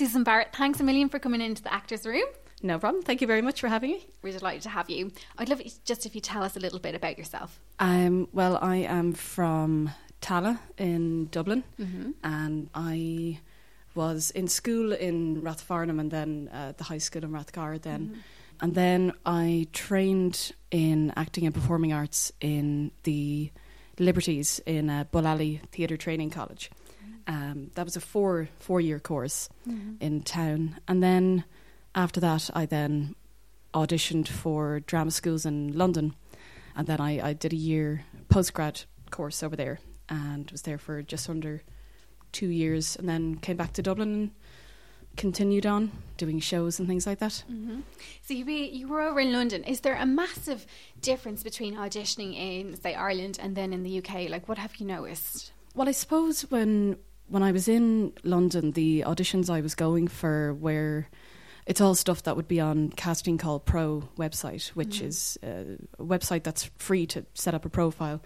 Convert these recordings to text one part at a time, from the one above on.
Susan Barrett, thanks a million for coming into the actors' room. No problem. Thank you very much for having me. We're delighted to have you. I'd love it just if you tell us a little bit about yourself. Um, well, I am from Tallaght in Dublin, mm-hmm. and I was in school in Rathfarnham and then uh, the high school in Rathgar then. Mm-hmm. And then I trained in acting and performing arts in the Liberties in uh, Bull Alley Theatre Training College. Um, that was a four four year course mm-hmm. in town, and then after that, I then auditioned for drama schools in London, and then I, I did a year postgrad course over there, and was there for just under two years, and then came back to Dublin and continued on doing shows and things like that. Mm-hmm. So you be, you were over in London. Is there a massive difference between auditioning in say Ireland and then in the UK? Like, what have you noticed? Well, I suppose when when I was in London, the auditions I was going for were it's all stuff that would be on Casting Call Pro website, which mm is a website that's free to set up a profile,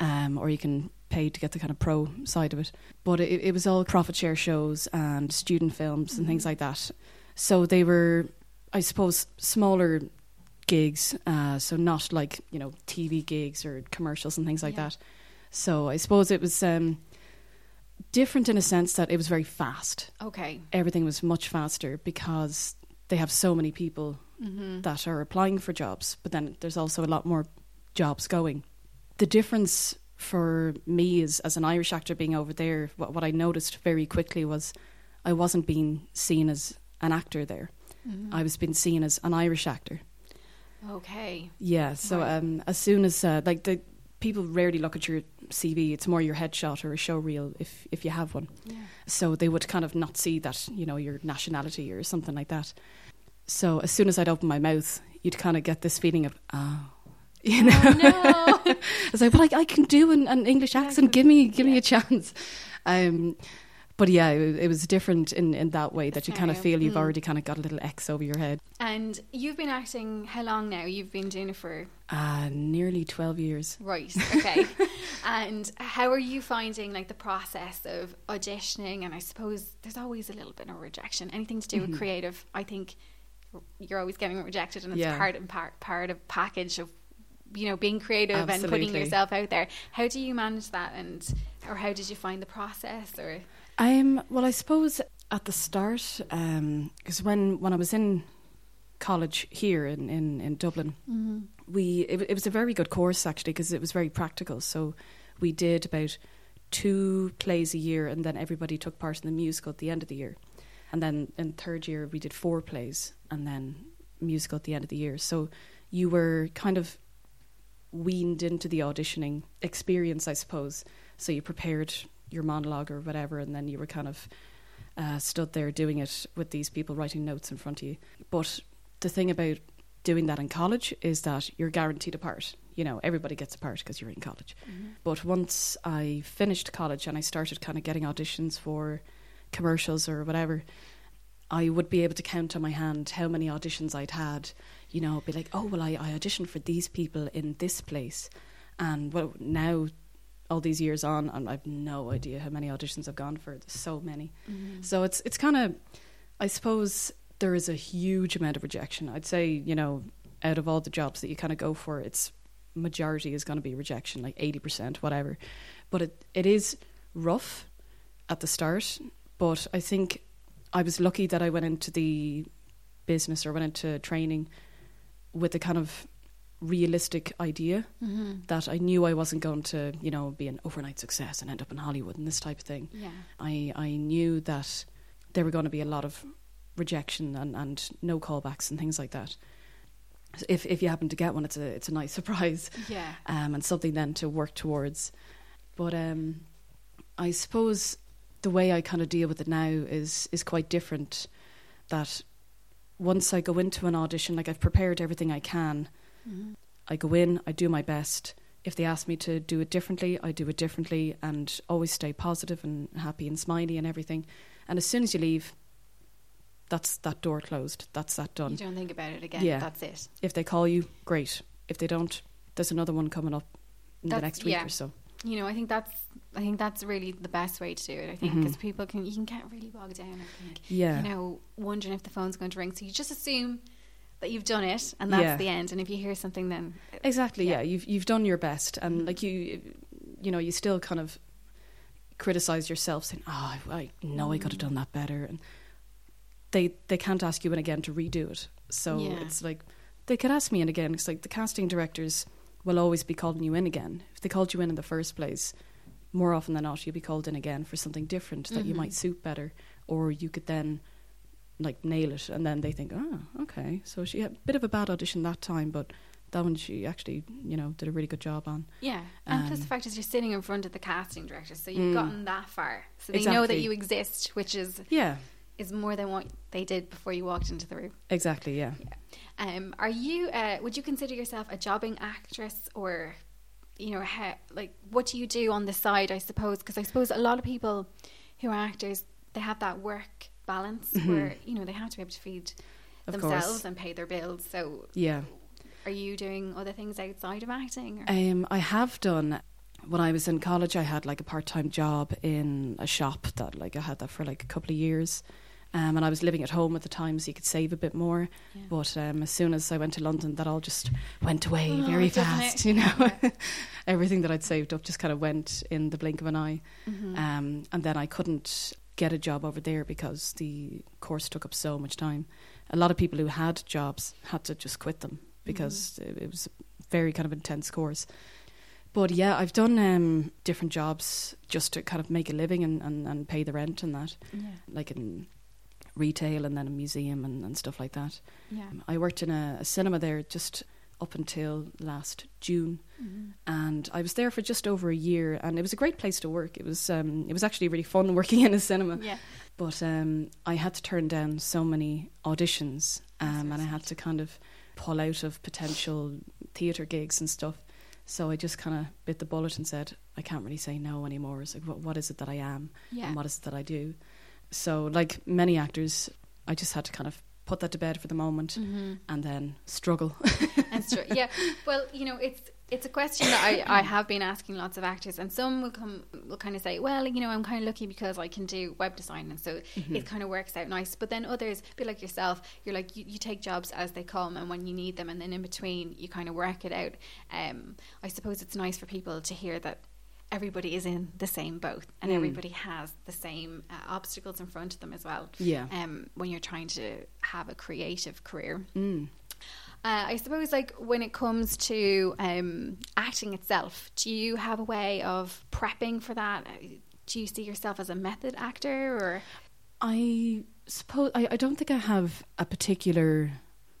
um, or you can pay to get the kind of pro side of it. But it, it was all profit share shows and student films and mm things like that. So they were, I suppose, smaller gigs, uh, so not like you know TV gigs or commercials and things like yeah. that. So I suppose it was. Um, different in a sense that it was very fast. Okay. Everything was much faster because they have so many people mm-hmm. that are applying for jobs, but then there's also a lot more jobs going. The difference for me is as an Irish actor being over there, what, what I noticed very quickly was I wasn't being seen as an actor there. Mm-hmm. I was being seen as an Irish actor. Okay. Yeah. So right. um, as soon as uh, like the people rarely look at your CV. It's more your headshot or a show reel if if you have one. Yeah. So they would kind of not see that you know your nationality or something like that. So as soon as I'd open my mouth, you'd kind of get this feeling of oh. You know, oh, no. I was like, "Well, I, I can do an, an English accent. Give me, give yeah. me a chance." Um, but yeah, it, it, was different in, in that way that you kind of feel you've mm. already kind of got a little X over your head. And you've been acting how long now? You've been doing it for uh, nearly twelve years. Right. Okay. and how are you finding like the process of auditioning? And I suppose there's always a little bit of rejection. Anything to do mm-hmm. with creative, I think you're always getting rejected, and it's yeah. part and part part of package of you know being creative Absolutely. and putting yourself out there. How do you manage that, and or how did you find the process, or um, well, I suppose at the start, because um, when when I was in college here in in, in Dublin, mm-hmm. we it, it was a very good course actually because it was very practical. So we did about two plays a year, and then everybody took part in the musical at the end of the year. And then in third year, we did four plays, and then musical at the end of the year. So you were kind of weaned into the auditioning experience, I suppose. So you prepared your monologue or whatever, and then you were kind of uh, stood there doing it with these people writing notes in front of you. But the thing about doing that in college is that you're guaranteed a part. You know, everybody gets a part because you're in college. Mm-hmm. But once I finished college and I started kind of getting auditions for commercials or whatever, I would be able to count on my hand how many auditions I'd had. You know, be like, oh well, I, I auditioned for these people in this place, and well now all these years on, and I've no idea how many auditions I've gone for. There's so many. Mm-hmm. So it's it's kind of, I suppose there is a huge amount of rejection. I'd say you know, out of all the jobs that you kind of go for, it's majority is going to be rejection, like eighty percent, whatever. But it it is rough at the start. But I think I was lucky that I went into the business or went into training with the kind of realistic idea mm-hmm. that I knew I wasn't going to, you know, be an overnight success and end up in Hollywood and this type of thing. Yeah. I, I knew that there were going to be a lot of rejection and, and no callbacks and things like that. If if you happen to get one, it's a it's a nice surprise. Yeah. Um, and something then to work towards. But um, I suppose the way I kind of deal with it now is is quite different. That once I go into an audition, like I've prepared everything I can Mm-hmm. I go in, I do my best. If they ask me to do it differently, I do it differently and always stay positive and happy and smiley and everything. And as soon as you leave, that's that door closed. That's that done. You don't think about it again. Yeah. That's it. If they call you, great. If they don't, there's another one coming up in that's, the next week yeah. or so. you know, I think that's I think that's really the best way to do it. I think because people can you can get really bogged down. I think, Mm-hmm. Yeah. you know, wondering if the phone's going to ring, so you just assume that you've done it and that's Yeah. the end. And if you hear something, then Exactly. Yeah. Yeah. You've you've done your best, and like you, you know, you still kind of criticize yourself, saying, "Oh, I, I know I could have done that better," and they they can't ask you in again to redo it. So Yeah. it's like they could ask me in again. It's like the casting directors will always be calling you in again. If they called you in in the first place, more often than not, you'll be called in again for something different that you Mhm. might suit better, or you could then like nail it, and then they think, "Oh, okay." So she had a bit of a bad audition that time, but that one she actually, you know, did a really good job on. yeah. And plus Um, the fact is, you're sitting in front of the casting director, so you've Mm. gotten that far, so they know that you exist, which is Yeah, is more than what they did before you walked into the room. exactly. Yeah. Um, are you? Uh, would you consider yourself a jobbing actress, or you know, how, like what do you do on the side? I suppose because I suppose a lot of people who are actors they have that work balance where you know they have to be able to feed Of themselves course. and pay their bills. So, Yeah. are you doing other things outside of acting? Or? Um, I have done. When I was in college, I had like a part-time job in a shop that, like, I had that for like a couple of years, um, and I was living at home at the time, so you could save a bit more. Yeah. But um, as soon as I went to London, that all just went away Oh, very fast. it? You know, Yeah. everything that I'd saved up just kind of went in the blink of an eye. Mhm. Um, and then I couldn't get a job over there because the course took up so much time. A lot of people who had jobs had to just quit them because it, it was a very kind of intense course. But yeah, I've done um, different jobs just to kind of make a living and, and, and pay the rent and that, yeah, like in retail and then a museum and, and stuff like that. yeah. I worked in a, a cinema there just up until last June Mhm. and I was there for just over a year, and it was a great place to work. It was um, it was actually really fun working in a cinema, Yeah. but um, I had to turn down so many auditions, um, and I had to kind of pull out of potential theatre gigs and stuff. So I just kind of bit the bullet and said, I can't really say no anymore. It's like, what, what is it that I am, Yeah. and what is it that I do? So, like many actors, I just had to kind of put that to bed for the moment, Mhm. and then struggle. and str- yeah well you know it's it's a question that I, I have been asking lots of actors and some will come will kind of say well you know i'm kind of lucky because i can do web design and so it kind of works out nice but then others be like yourself you're like you, you take jobs as they come and when you need them and then in between you kind of work it out um i suppose it's nice for people to hear that everybody is in the same boat and Mm. everybody has the same uh, obstacles in front of them as well Yeah. um when you're trying to have a creative career Mm. uh, I suppose, like when it comes to um, acting itself, do you have a way of prepping for that? Uh, Do you see yourself as a method actor, or I suppose I, I don't think I have a particular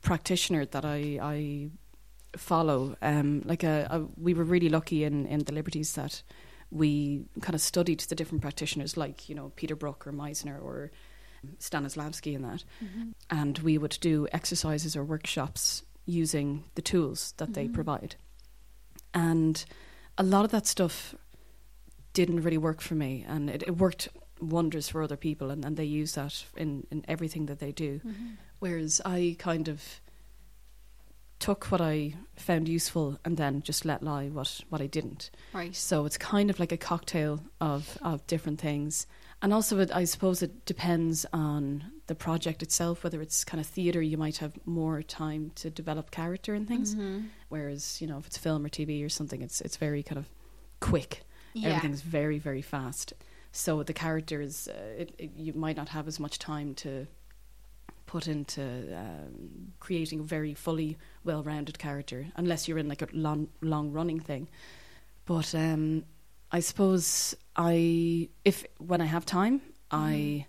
practitioner that I I follow. Um, like a, a, we were really lucky in in the Liberties that we kind of studied the different practitioners, like you know Peter Brook or Meisner or Stanislavski and that, and we would do exercises or workshops using the tools that they Mhm. provide, and a lot of that stuff didn't really work for me, and it, it worked wonders for other people, and, and they use that in, in everything that they do. Whereas I kind of took what I found useful and then just let lie what, what I didn't. right? So it's kind of like a cocktail of, of different things. And also, it, I suppose it depends on the project itself. Whether it's kind of theatre, you might have more time to develop character and things. Mhm. Whereas, you know, if it's film or TV or something, it's it's very kind of quick. Yeah. Everything's very very fast. So the characters, uh, it, it, you might not have as much time to put into um, creating a very fully well-rounded character, unless you're in like a long long running thing. But um, I suppose I, if when I have time, I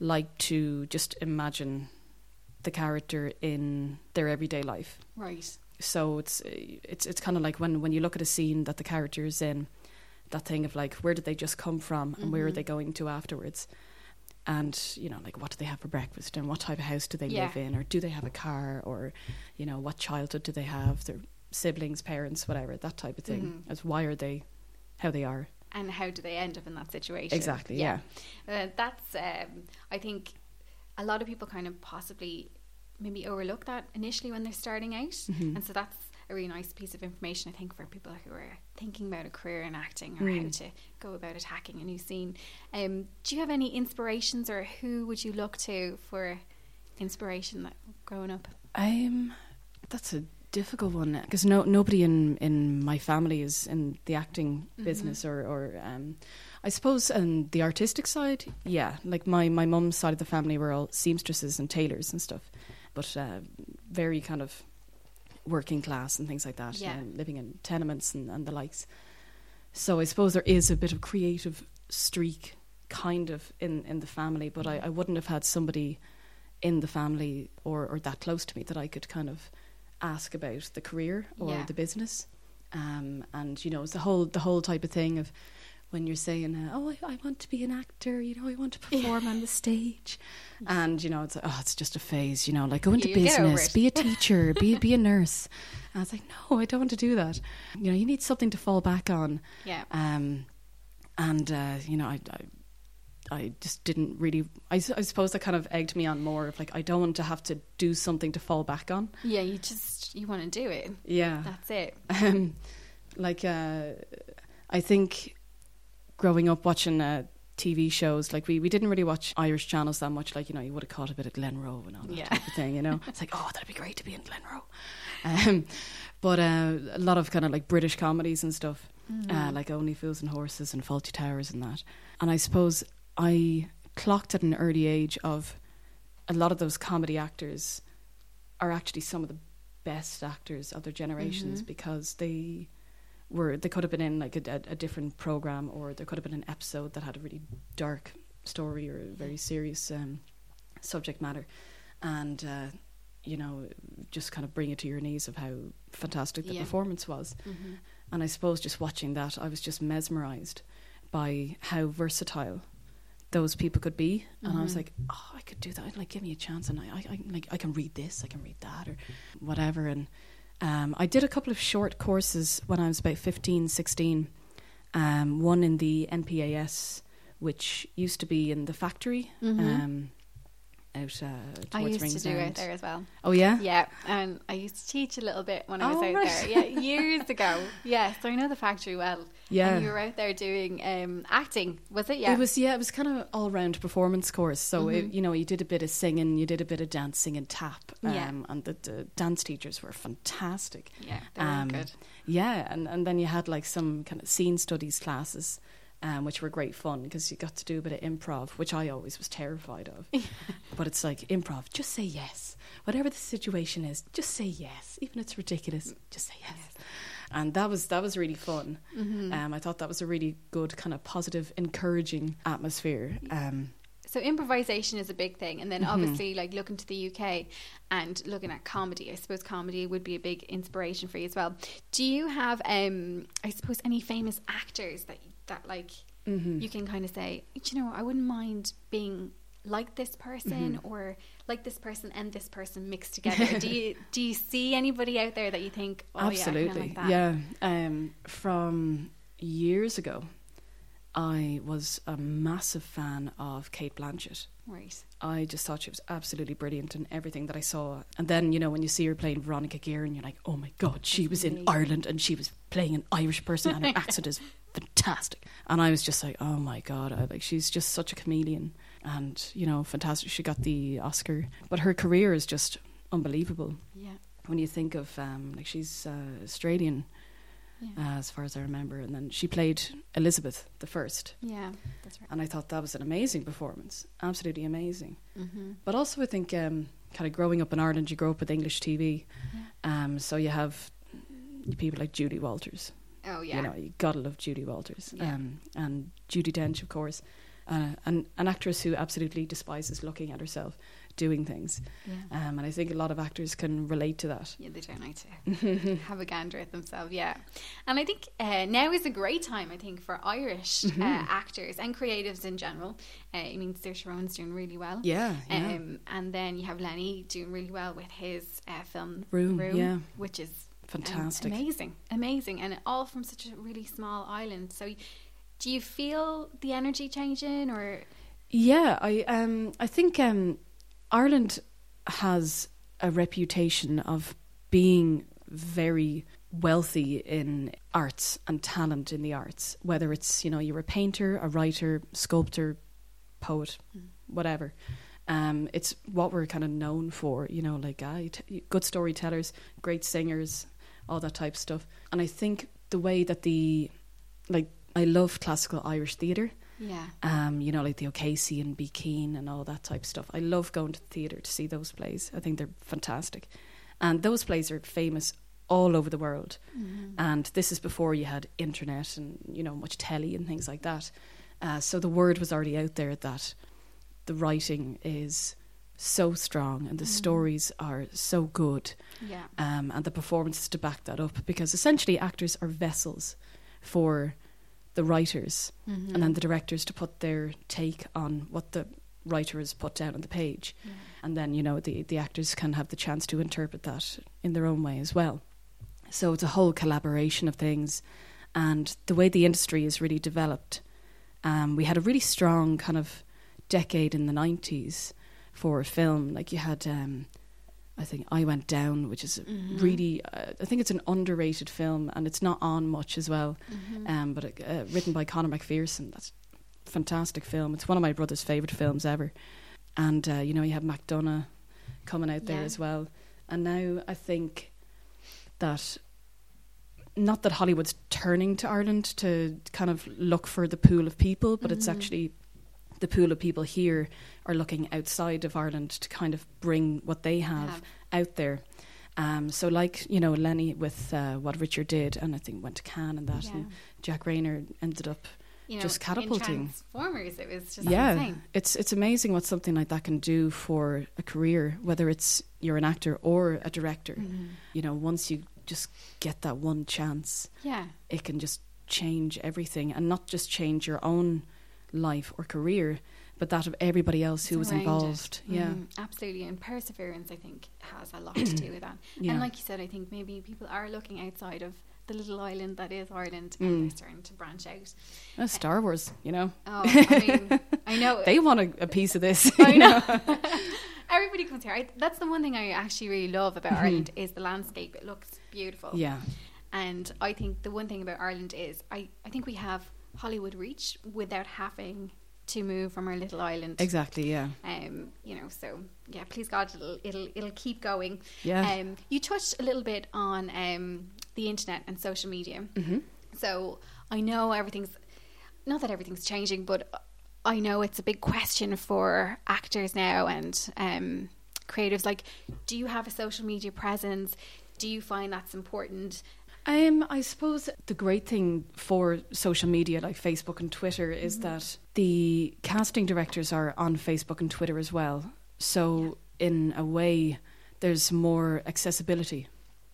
like to just imagine the character in their everyday life Right. so it's it's it's kind of like when when you look at a scene that the character is in that thing of like where did they just come from and where are Mhm. they going to afterwards and you know like what do they have for breakfast and what type of house do they Yeah. live in or do they have a car or you know what childhood do they have their siblings parents whatever that type of thing Mhm. as why are they how they are And how do they end up in that situation? exactly yeah, Uh, that's, um, I think, a lot of people kind of possibly maybe overlook that initially when they're starting out, Mhm. and so that's a really nice piece of information, I think, for people who are thinking about a career in acting or how Mm. to go about attacking a new scene. Um, do you have any inspirations, or who would you look to for inspiration that growing up? Um, that's a difficult one because no nobody in in my family is in the acting Mhm. business or or um, I suppose on the artistic side, yeah, like my my mum's side of the family were all seamstresses and tailors and stuff, but uh, very kind of working class and things like that. you Yeah. know, living in tenements and, and the likes. So I suppose there is a bit of creative streak kind of in, in the family, but I, I wouldn't have had somebody in the family or, or that close to me that I could kind of ask about the career or Yeah. the business. Um, and you know, it's the whole the whole type of thing of when you're saying, uh, "Oh, I, I want to be an actor," you know, I want to perform on the stage, and you know, it's like, oh, it's just a phase, you know, like go into You business, be a teacher, be be a nurse. And I was like, no, I don't want to do that. You know, you need something to fall back on. Yeah. Um, and uh, you know, I, I, I just didn't really. I, I, suppose that kind of egged me on more of like I don't want to have to do something to fall back on. Yeah, you just you want to do it. Yeah, That's it. um, like uh, I think growing up watching uh, TV shows, like we, we didn't really watch Irish channels that much. Like you know, you would have caught a bit of Glenroe and all that Yeah. type of thing. You know, it's like oh, that'd be great to be in Glenroe. Um, but uh, a lot of kind of like British comedies and stuff, uh, like Only Fools and Horses and Fawlty Towers and that. And I suppose I clocked at an early age of a lot of those comedy actors are actually some of the best actors of their generations Mhm. because they were they could have been in like a, a, a different program or there could have been an episode that had a really dark story or a very serious um, subject matter and uh, you know just kind of bring it to your knees of how fantastic the Yeah. performance was Mhm. and I suppose just watching that, I was just mesmerized by how versatile those people could be. And I was Mhm. like, oh, I could do that. Like, give me a chance, and I, I, I like, I can read this, I can read that, or whatever. And um, I did a couple of short courses when I was about 15, 16. Um, one in the NPAS, which used to be in the factory. Mhm. Um, out uh, I used to do it there as well. Oh yeah, Yeah, and I used to teach a little bit when I was Oh, out right. there. Yeah, years ago. Yeah, so I know the factory well. yeah. And you were out there doing um, acting, was it? Yeah. It was yeah, it was kind of all round performance course. So it, Mhm. you know, you did a bit of singing, you did a bit of dancing and tap. Um, Yeah. and the, the dance teachers were fantastic. Yeah, they were Um, good. Yeah, and and then you had like some kind of scene studies classes. Um, which were great fun because you got to do a bit of improv, which I always was terrified of. but it's like improv, just say yes. Whatever the situation is, just say yes. Even if it's ridiculous, just say yes. And that was that was really fun. Mhm. Um, I thought that was a really good kind of positive, encouraging atmosphere. Um, So improvisation is a big thing, and then Mhm. obviously like looking to the UK and looking at comedy. I suppose comedy would be a big inspiration for you as well. Do you have, um, I suppose, any famous actors that that like mhm. you can kind of say, you know, I wouldn't mind being like this person Mm-hmm. or like this person and this person mixed together. do you do you see anybody out there that you think, oh Absolutely, yeah, I kinda like that? yeah. Um, from years ago, I was a massive fan of Cate Blanchett. Right. I just thought she was absolutely brilliant in everything that I saw. And then, you know, when you see her playing Veronica Guerin and you're like, oh my God, she was in. Ireland and she was playing an Irish person and her accent is fantastic. And I was just like, oh my God, I, like she's just such a chameleon and, you know, fantastic. She got the Oscar. But her career is just unbelievable Yeah. when you think of, um, like, she's uh, Australian. Yeah. Uh, as far as I remember, and then she played Elizabeth the First, yeah. That's right. and I thought that was an amazing performance, absolutely amazing. Mm-hmm. But also, I think um, kind of growing up in Ireland, you grow up with English TV, Yeah. um, so you have people like Judy Walters. Oh yeah. You know, you gotta love Judy Walters, Yeah. um, and Judi Dench, of course, uh, an an actress who absolutely despises looking at herself doing things. yeah. Um, and I think a lot of actors can relate to that. Yeah, they don't like to have a gander at themselves. Yeah, and I think uh, now is a great time. I think for Irish Mhm. uh, actors and creatives in general. Uh, I mean, Saoirse Ronan's doing really well. Yeah, yeah. Um, and then you have Lenny doing really well with his uh, film Room, yeah. which is Fantastic. amazing, amazing, and all from such a really small island. So, do you feel the energy changing, or Yeah, I um I think um Ireland has a reputation of being very wealthy in arts and talent in the arts, whether it's, you know, you're a painter, a writer, sculptor, poet, mm. whatever. Um, it's what we're kind of known for, you know, like uh, good storytellers, great singers, all that type of stuff. And I think the way that the, like, I love classical Irish theatre. Yeah. Um, you know, like the O'Casey and Be Keen and all that type of stuff. I love going to the theatre to see those plays. I think they're fantastic. And those plays are famous all over the world. Mm-hmm. And this is before you had internet and, you know, much telly and things like that. Uh, so the word was already out there that the writing is so strong and the mm. stories are so good. Yeah. Um, and the performances to back that up because essentially actors are vessels for the writers mm-hmm. and then the directors to put their take on what the writer has put down on the page. Yeah. And then, you know, the, the actors can have the chance to interpret that in their own way as well. So it's a whole collaboration of things. And the way the industry is really developed, um, we had a really strong kind of decade in the 90s for a film. Like you had, um, I think, I Went Down, which is mm-hmm. really, uh, I think it's an underrated film and it's not on much as well. Mm-hmm. Um, but uh, written by Conor McPherson. That's a fantastic film. It's one of my brother's favourite films ever. And, uh, you know, you have McDonagh coming out there as well. And now I think that not that Hollywood's turning to Ireland to kind of look for the pool of people, but mm-hmm. it's actually the pool of people here are looking outside of Ireland to kind of bring what they have yeah. out there. Um, so, like you know, Lenny with uh, what Richard did, and I think went to Cannes and that, yeah. and Jack Reynor ended up you know, just catapulting. Transformers, it was just yeah. Insane. It's it's amazing what something like that can do for a career, whether it's you're an actor or a director. Mm-hmm. You know, once you just get that one chance, yeah, it can just change everything, and not just change your own life or career, but that of everybody else who was involved. It. Yeah, mm, absolutely. And perseverance, I think, has a lot to do with that. Yeah. And like you said, I think maybe people are looking outside of the little island that is Ireland, and mm. they're starting to branch out. Oh, Star Wars, you know. Oh, I mean, I know they want a, a, piece of this. I know. Everybody comes here. I, that's the one thing I actually really love about mm-hmm. Ireland is the landscape. It looks beautiful. Yeah. And I think the one thing about Ireland is I, I think we have Hollywood reach without having to move from our little island. Exactly, yeah. Um, you know, so yeah, please God, it'll it'll it'll keep going. Yeah. Um, you touched a little bit on um the internet and social media. Mm-hmm. So I know everything's not that everything's changing, but I know it's a big question for actors now and um creatives. Like, do you have a social media presence? Do you find that's important? Um, I suppose the great thing for social media like Facebook and Twitter is mm-hmm. that the casting directors are on Facebook and Twitter as well. So, yeah. in a way, there's more accessibility.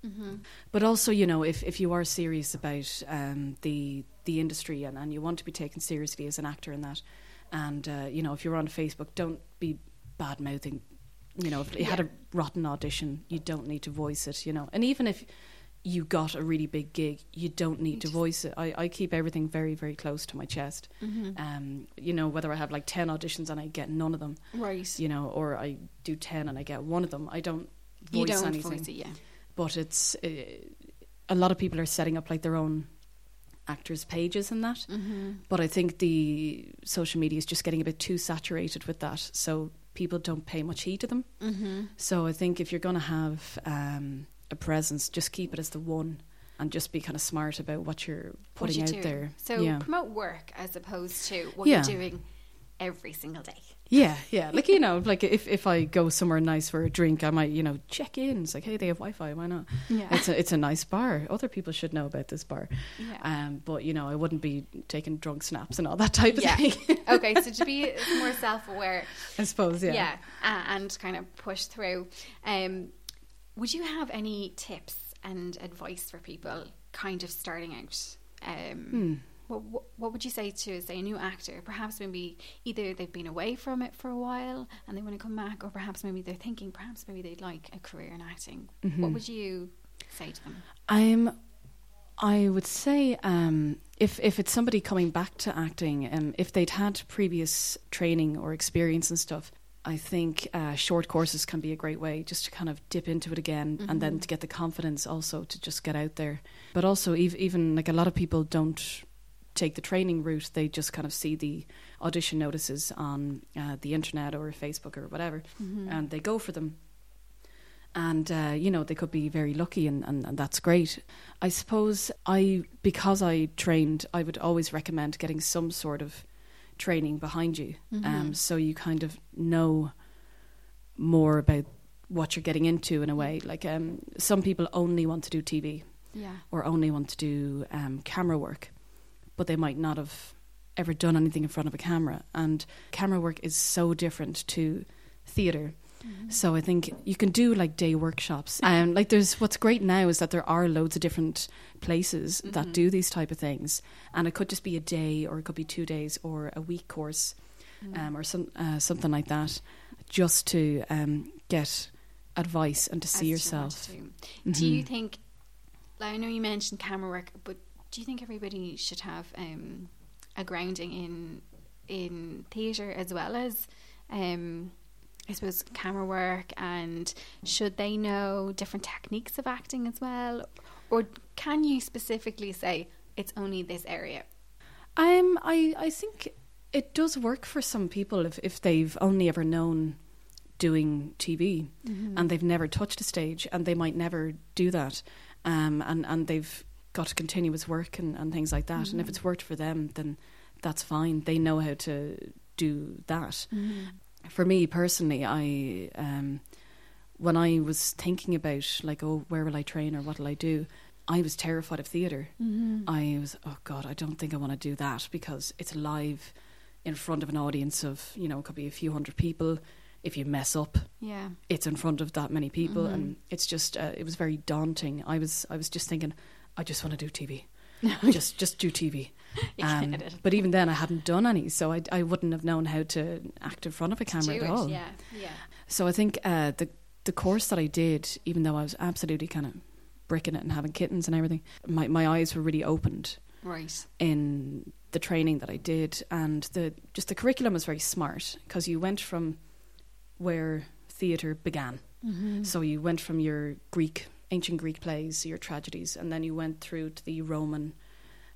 Mm-hmm. But also, you know, if, if you are serious about um, the the industry and, and you want to be taken seriously as an actor in that, and uh, you know, if you're on Facebook, don't be bad mouthing. You know, if you yeah. had a rotten audition, you don't need to voice it. You know, and even if you got a really big gig, you don't need to voice it. I, I keep everything very, very close to my chest. Mm-hmm. Um, you know, whether I have like 10 auditions and I get none of them. Right. You know, or I do 10 and I get one of them. I don't voice you don't anything. Voice it, yeah. But it's, uh, a lot of people are setting up like their own actors' pages and that. Mm-hmm. But I think the social media is just getting a bit too saturated with that. So people don't pay much heed to them. Mm-hmm. So I think if you're going to have, um, a presence, just keep it as the one and just be kind of smart about what you're putting what out there. So yeah. promote work as opposed to what yeah. you're doing every single day. Yeah, yeah. Like you know, like if if I go somewhere nice for a drink, I might you know check in. It's like, hey, they have Wi-Fi. Why not? Yeah, it's a it's a nice bar. Other people should know about this bar. Yeah. Um, but you know, I wouldn't be taking drunk snaps and all that type of yeah. thing. okay, so to be more self-aware, I suppose. Yeah. Yeah, uh, and kind of push through. Um, would you have any tips and advice for people kind of starting out? Um, hmm. what, what would you say to say a new actor? Perhaps maybe either they've been away from it for a while and they want to come back, or perhaps maybe they're thinking perhaps maybe they'd like a career in acting. Mm-hmm. What would you say to them? I'm. I would say um, if if it's somebody coming back to acting, um, if they'd had previous training or experience and stuff, I think uh, short courses can be a great way just to kind of dip into it again mm-hmm. and then to get the confidence also to just get out there. But also, even like a lot of people don't take the training route, they just kind of see the audition notices on uh, the internet or Facebook or whatever mm-hmm. and they go for them. And, uh, you know, they could be very lucky and, and, and that's great. I suppose I, because I trained, I would always recommend getting some sort of training behind you, mm-hmm. um, so you kind of know more about what you're getting into in a way. Like um, some people only want to do TV, yeah, or only want to do um, camera work, but they might not have ever done anything in front of a camera. And camera work is so different to theatre Mm-hmm. So I think you can do like day workshops. And um, like there's what's great now is that there are loads of different places mm-hmm. that do these type of things. And it could just be a day or it could be two days or a week course mm-hmm. um, or some uh, something like that just to um, get advice and to see As yourself. Mm-hmm. Do you think like I know you mentioned camera work, but do you think everybody should have um, a grounding in in theatre as well as um, I suppose, camera work and should they know different techniques of acting as well? Or can you specifically say it's only this area? Um, I, I think it does work for some people if, if they've only ever known doing TV mm-hmm. and they've never touched a stage and they might never do that. Um, and, and they've got to continuous work and, and things like that. Mm-hmm. And if mm-hmm. it's worked for them, then that's fine. They know how to do that. Mm-hmm for me personally, I um, when I was thinking about like, oh, where will I train or what will I do? I was terrified of theater mm-hmm. I was, oh God, I don't think I want to do that because it's live in front of an audience of, you know, it could be a few hundred people. If you mess up, yeah, it's in front of that many people, mm-hmm. and it's just, uh, it was very daunting. I was, I was just thinking, I just want to do TV. just just do TV. Um, but even then, I hadn't done any, so I, I wouldn't have known how to act in front of a camera at all. Yeah, yeah. So I think uh, the the course that I did, even though I was absolutely kind of bricking it and having kittens and everything, my my eyes were really opened. Right. In the training that I did, and the just the curriculum was very smart because you went from where theatre began. Mm-hmm. So you went from your Greek ancient Greek plays, your tragedies, and then you went through to the Roman,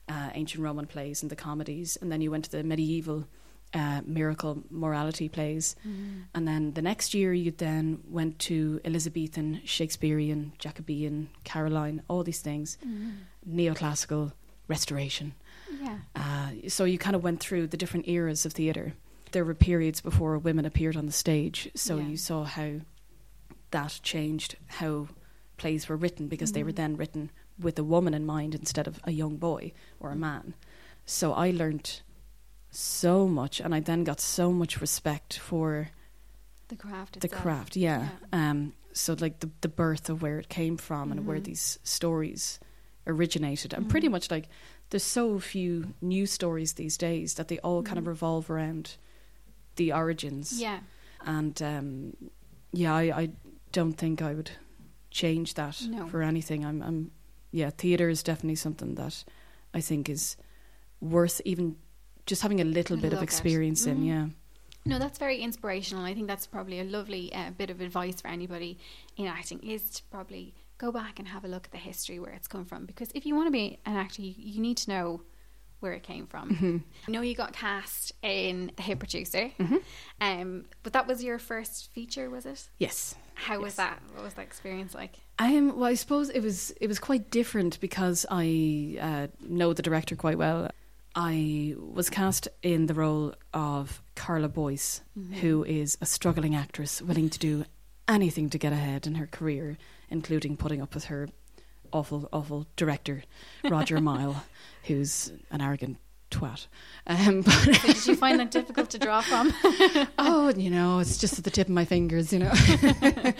uh, ancient Roman plays and the comedies, and then you went to the medieval uh, miracle morality plays, mm. and then the next year you then went to Elizabethan, Shakespearean, Jacobean, Caroline, all these things, mm. neoclassical, Restoration. Yeah. Uh, so you kind of went through the different eras of theatre. There were periods before women appeared on the stage, so yeah. you saw how that changed how plays were written because mm-hmm. they were mm-hmm. then written with a woman in mind instead of a young boy or a man. So I learned so much, and I then got so much respect for the craft. The craft, yeah. yeah. Um, so like the the birth of where it came from mm-hmm. and where mm-hmm. these stories originated, and mm-hmm. pretty much like there's so few new stories these days that they all kind of mm-hmm. revolve around the origins. Yeah, and um, yeah, I, I don't think I would change that no. for anything. I'm, I'm, yeah, theatre is definitely something that I think is worth even just having a little bit of experience in. Mm. Yeah. No, that's very inspirational. I think that's probably a lovely uh, bit of advice for anybody in acting is to probably go back and have a look at the history where it's come from. Because if you want to be an actor, you, you need to know where it came from. Mm-hmm. I know you got cast in The Hit Producer, mm-hmm. um, but that was your first feature, was it? Yes. How yes. was that? What was that experience like? Um, well, I suppose it was it was quite different because I uh, know the director quite well. I was cast in the role of Carla Boyce, mm-hmm. who is a struggling actress willing to do anything to get ahead in her career, including putting up with her awful, awful director, Roger Mile, who's an arrogant twat. Um, so did you find that difficult to draw from? oh, you know, it's just at the tip of my fingers, you know.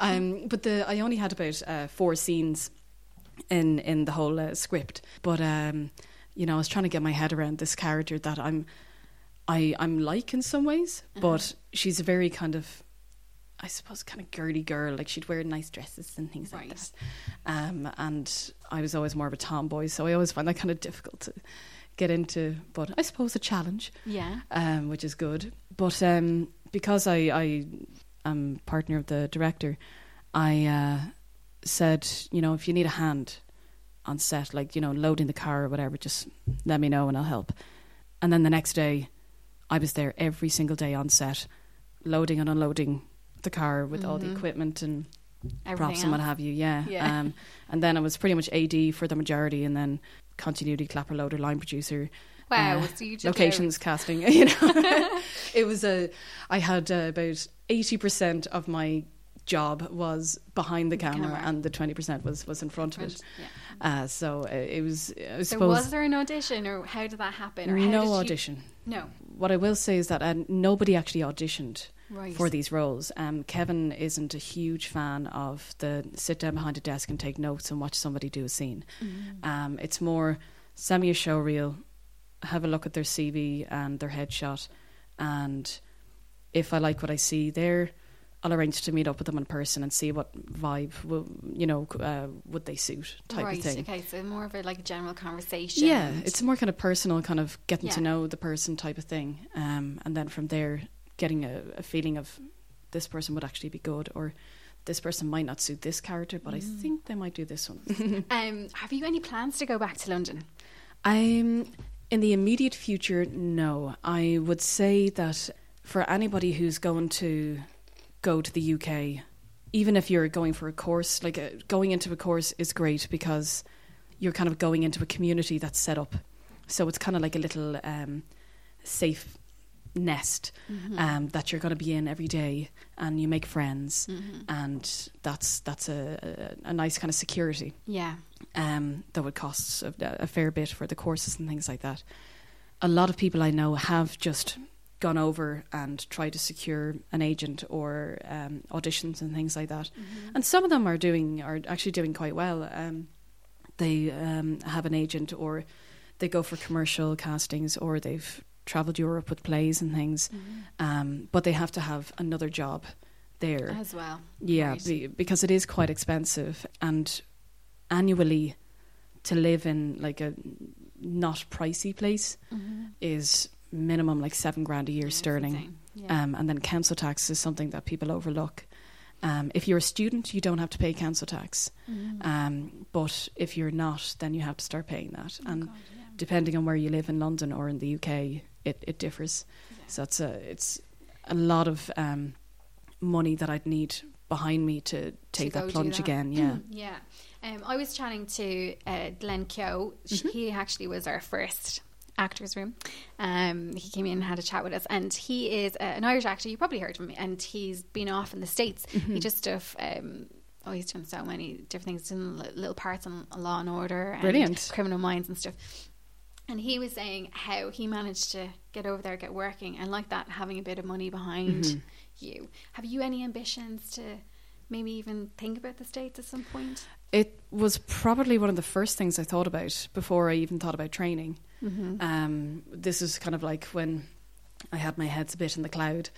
um, but the I only had about uh, four scenes in in the whole uh, script, but um, you know, I was trying to get my head around this character that I'm. I, I'm like in some ways, uh-huh. but she's a very kind of I suppose kind of girly girl. Like she'd wear nice dresses and things right. like that. Um, and I was always more of a tomboy, so I always find that kind of difficult to get into. But I suppose a challenge. Yeah. Um, which is good. But um, because I, I am partner of the director, I uh, said, you know, if you need a hand on set, like you know, loading the car or whatever, just let me know and I'll help. And then the next day, I was there every single day on set, loading and unloading the car with all the Mhm. equipment and Everything props and what have you. Yeah. Yeah. Um, and then I was pretty much AD for the majority, and then continuity clapper loader, line producer, Wow, uh, so did locations casting. You know, it was a. I had uh, about eighty percent of my job was behind the The camera, camera. and the twenty percent was was in front of it. Yeah. Uh, so uh, it was. I So was there an audition, or how did that happen? Or how no did you- audition. No. What I will say is that uh, nobody actually auditioned Right. for these roles. Um, Kevin isn't a huge fan of the sit down behind a desk and take notes and watch somebody do a scene. Mhm. Um, it's more send me a show reel, have a look at their CV and their headshot, and if I like what I see there, I'll arrange to meet up with them in person and see what vibe will you know uh, would they suit type right. of thing. Okay, so more of a like a general conversation. Yeah, it's more kind of personal, kind of getting to know the person type of thing, um, and then from there getting a, a feeling of this person would actually be good or. This person might not suit this character, but I Mm. think they might do this one. Um, have you any plans to go back to London? I'm in the immediate future. No, I would say that for anybody who's going to go to the UK, even if you're going for a course, like uh, going into a course is great because you're kind of going into a community that's set up. So it's kind of like a little um, safe nest Mm-hmm. um, that you're going to be in every day, and you make friends, Mhm. and that's that's a, a, a nice kind of security Yeah. um, that would cost a, a fair bit for the courses and things like that. A lot of people I know have just gone over and tried to secure an agent or um, auditions and things like that, Mhm. and some of them are doing are actually doing quite well. Um, they um, have an agent or they go for commercial castings or they've travelled Europe with plays and things, Mhm. um, but they have to have another job there. As well. Yeah, Right. be, because it is quite expensive, and annually to live in like a not pricey place Mhm. is minimum like seven grand a year Yeah, sterling. Yeah. Um, and then council tax is something that people overlook. Um, if you're a student, you don't have to pay council tax. Mhm. Um, but if you're not, then you have to start paying that. Oh, and God, yeah. depending on where you live in London or in the UK, it, it differs. So it's a it's a lot of um, money that I'd need behind me to take go that plunge that. again. Yeah. yeah. Um, I was chatting to uh, Glenn Keogh. Sh Mhm. He actually was our first actors room. Um, he came in and had a chat with us, and he is uh, an Irish actor. You probably heard of him, and he's been off in the states. Mm-hmm. He just stuff. Um, oh, he's done so many different things. Done little parts on Law and Order, and Brilliant. Criminal Minds and stuff. And he was saying how he managed to get over there, get working, and like that, having a bit of money behind Mhm. you. Have you any ambitions to maybe even think about the states at some point? It was probably one of the first things I thought about before I even thought about training. Mm-hmm. Um, this is kind of like when I had my heads a bit in the cloud.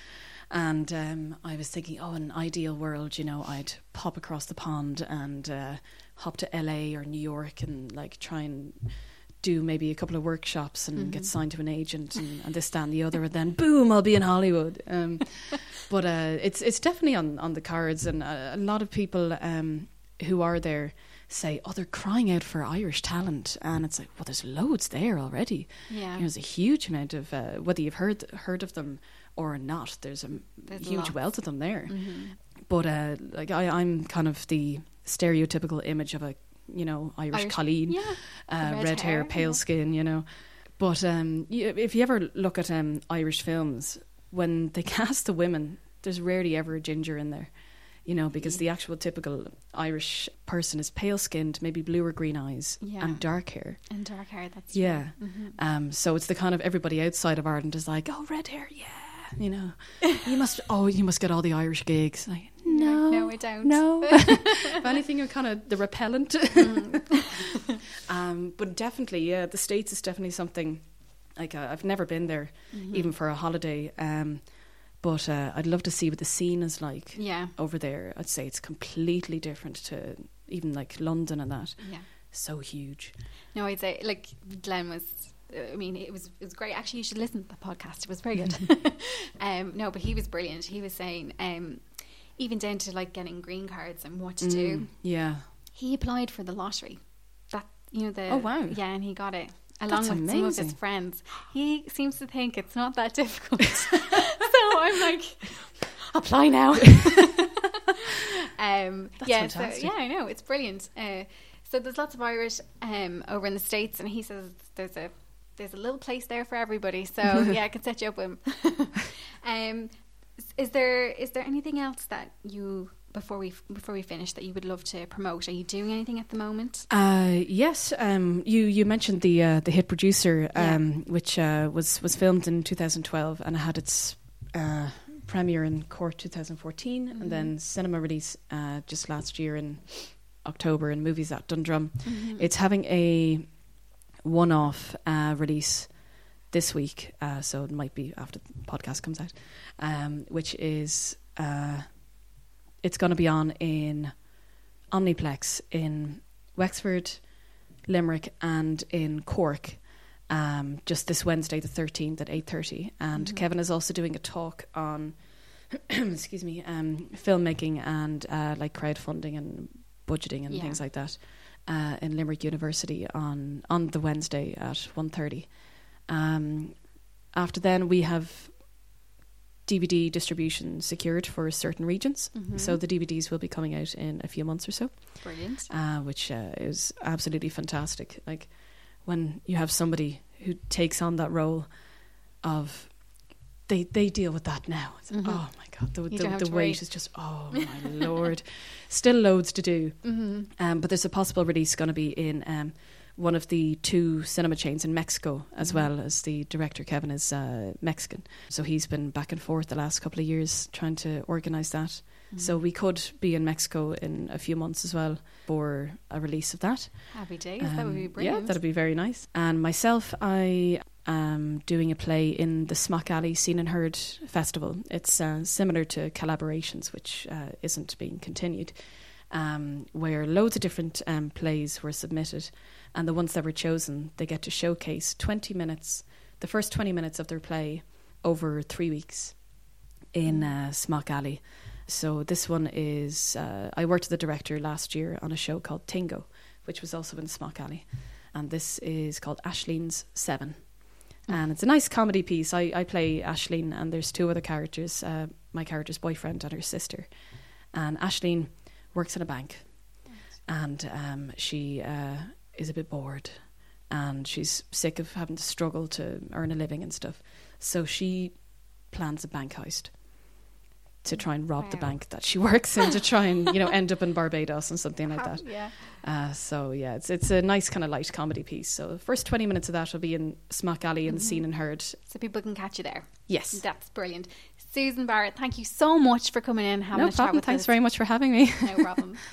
And um, I was thinking, oh, in an ideal world, you know, I'd pop across the pond and uh, hop to LA or New York and like try and do maybe a couple of workshops and get Mhm. signed to an agent and, and this, that, and the other, and then boom, I'll be in Hollywood. Um, but uh, it's it's definitely on, on the cards, and a, a lot of people um, who are there say, oh, they're crying out for Irish talent, and it's like, well, there's loads there already. Yeah. You know, there's a huge amount of uh, whether you've heard heard of them or not. There's a There's huge lots. wealth of them there. Mhm. But uh, like I, I'm kind of the stereotypical image of a you know Irish, Irish- Colleen, Yeah. uh, red red, hair, hair, pale yeah. skin, you know. But um, you, if you ever look at um, Irish films, when they cast the women, there's rarely ever a ginger in there, you know, because the actual typical Irish person is pale skinned, maybe blue or green eyes, Yeah. and dark hair. And dark hair. That's Yeah. Mhm. Um, so it's the kind of everybody outside of Ireland is like, oh, red hair, yeah, you know, you must, oh, you must get all the Irish gigs. Like, no, no, I don't. no. if anything, you're kind of the repellent. Mm. um, but definitely, yeah, the states is definitely something. Like uh, I've never been there, Mhm. even for a holiday. Um, but uh, I'd love to see what the scene is like Yeah. over there. I'd say it's completely different to even like London and that. Yeah. So huge. No, I'd say like Glenn was I mean, it was it was great. Actually, you should listen to the podcast. It was very good. um, no, but he was brilliant. He was saying, um, even down to like getting green cards and what to do. Mm, yeah. He applied for the lottery. That you know the Oh, wow. yeah, and he got it along That's with some of his friends. He seems to think it's not that difficult. Like, apply now. um, That's yeah, so, yeah, I know it's brilliant. Uh, so there's lots of Irish um, over in the states, and he says there's a there's a little place there for everybody. So yeah, I can set you up with him. um, is there is there anything else that you before we before we finish that you would love to promote? Are you doing anything at the moment? Uh, yes, um, you you mentioned the uh, the hit producer, um, which uh, was was filmed in 2012 and had its uh, premiere in Cork 2014, Mhm. and then cinema release uh, just last year in October in movies at Dundrum. It's having a one-off uh, release this week, uh, so it might be after the podcast comes out, um, which is uh, it's going to be on in Omniplex in Wexford, Limerick, and in Cork. Um, just this Wednesday, the thirteenth at eight thirty, and Mhm. Kevin is also doing a talk on, excuse me, um, filmmaking and uh, like crowdfunding and budgeting and Yeah. things like that uh, in Limerick University on on the Wednesday at 1.30. Um, after then, we have DVD distribution secured for certain regions. Mhm. So the DVDs will be coming out in a few months or so, brilliant. uh, which uh, is absolutely fantastic. Like when you have somebody who takes on that role of they they deal with that now. It's, Mhm. Oh my god, the, the, the weight wait. is just oh my lord. Still loads to do. Mm-hmm. Um, but there's a possible release going to be in um, one of the two cinema chains in Mexico, as Mhm. well as the director Kevin is uh, Mexican. So he's been back and forth the last couple of years trying to organise that. So we could be in Mexico in a few months as well for a release of that. happy days. that would Um, be brilliant. Yeah, that'd be very nice. And myself, I am doing a play in the Smock Alley Seen and Heard Festival. It's uh, similar to Collaborations, which uh, isn't being continued, um, where loads of different um, plays were submitted. And the ones that were chosen, they get to showcase 20 minutes, the first 20 minutes of their play over three weeks in uh, Smock Alley. So this one is, uh, I worked with the director last year on a show called Tingo, which was also in Smock Alley. And this is called Ashleen's Seven. And it's a nice comedy piece. I, I play Ashleen, and there's two other characters uh, my character's boyfriend and her sister. And Ashleen works in a bank, and um, she uh, is a bit bored, and she's sick of having to struggle to earn a living and stuff. So she plans a bank heist to try and rob the bank that she works in to try and you know end up in Barbados and something like that. Yeah. Uh, so yeah, it's it's a nice kind of light comedy piece. So the first twenty minutes of that will be in Smock Alley and Mhm. Seen and Heard. So people can catch you there. Yes, That's brilliant. Susan Barrett, thank you so much for coming in having no a chat problem. with Thanks us. very much for having me. No problem.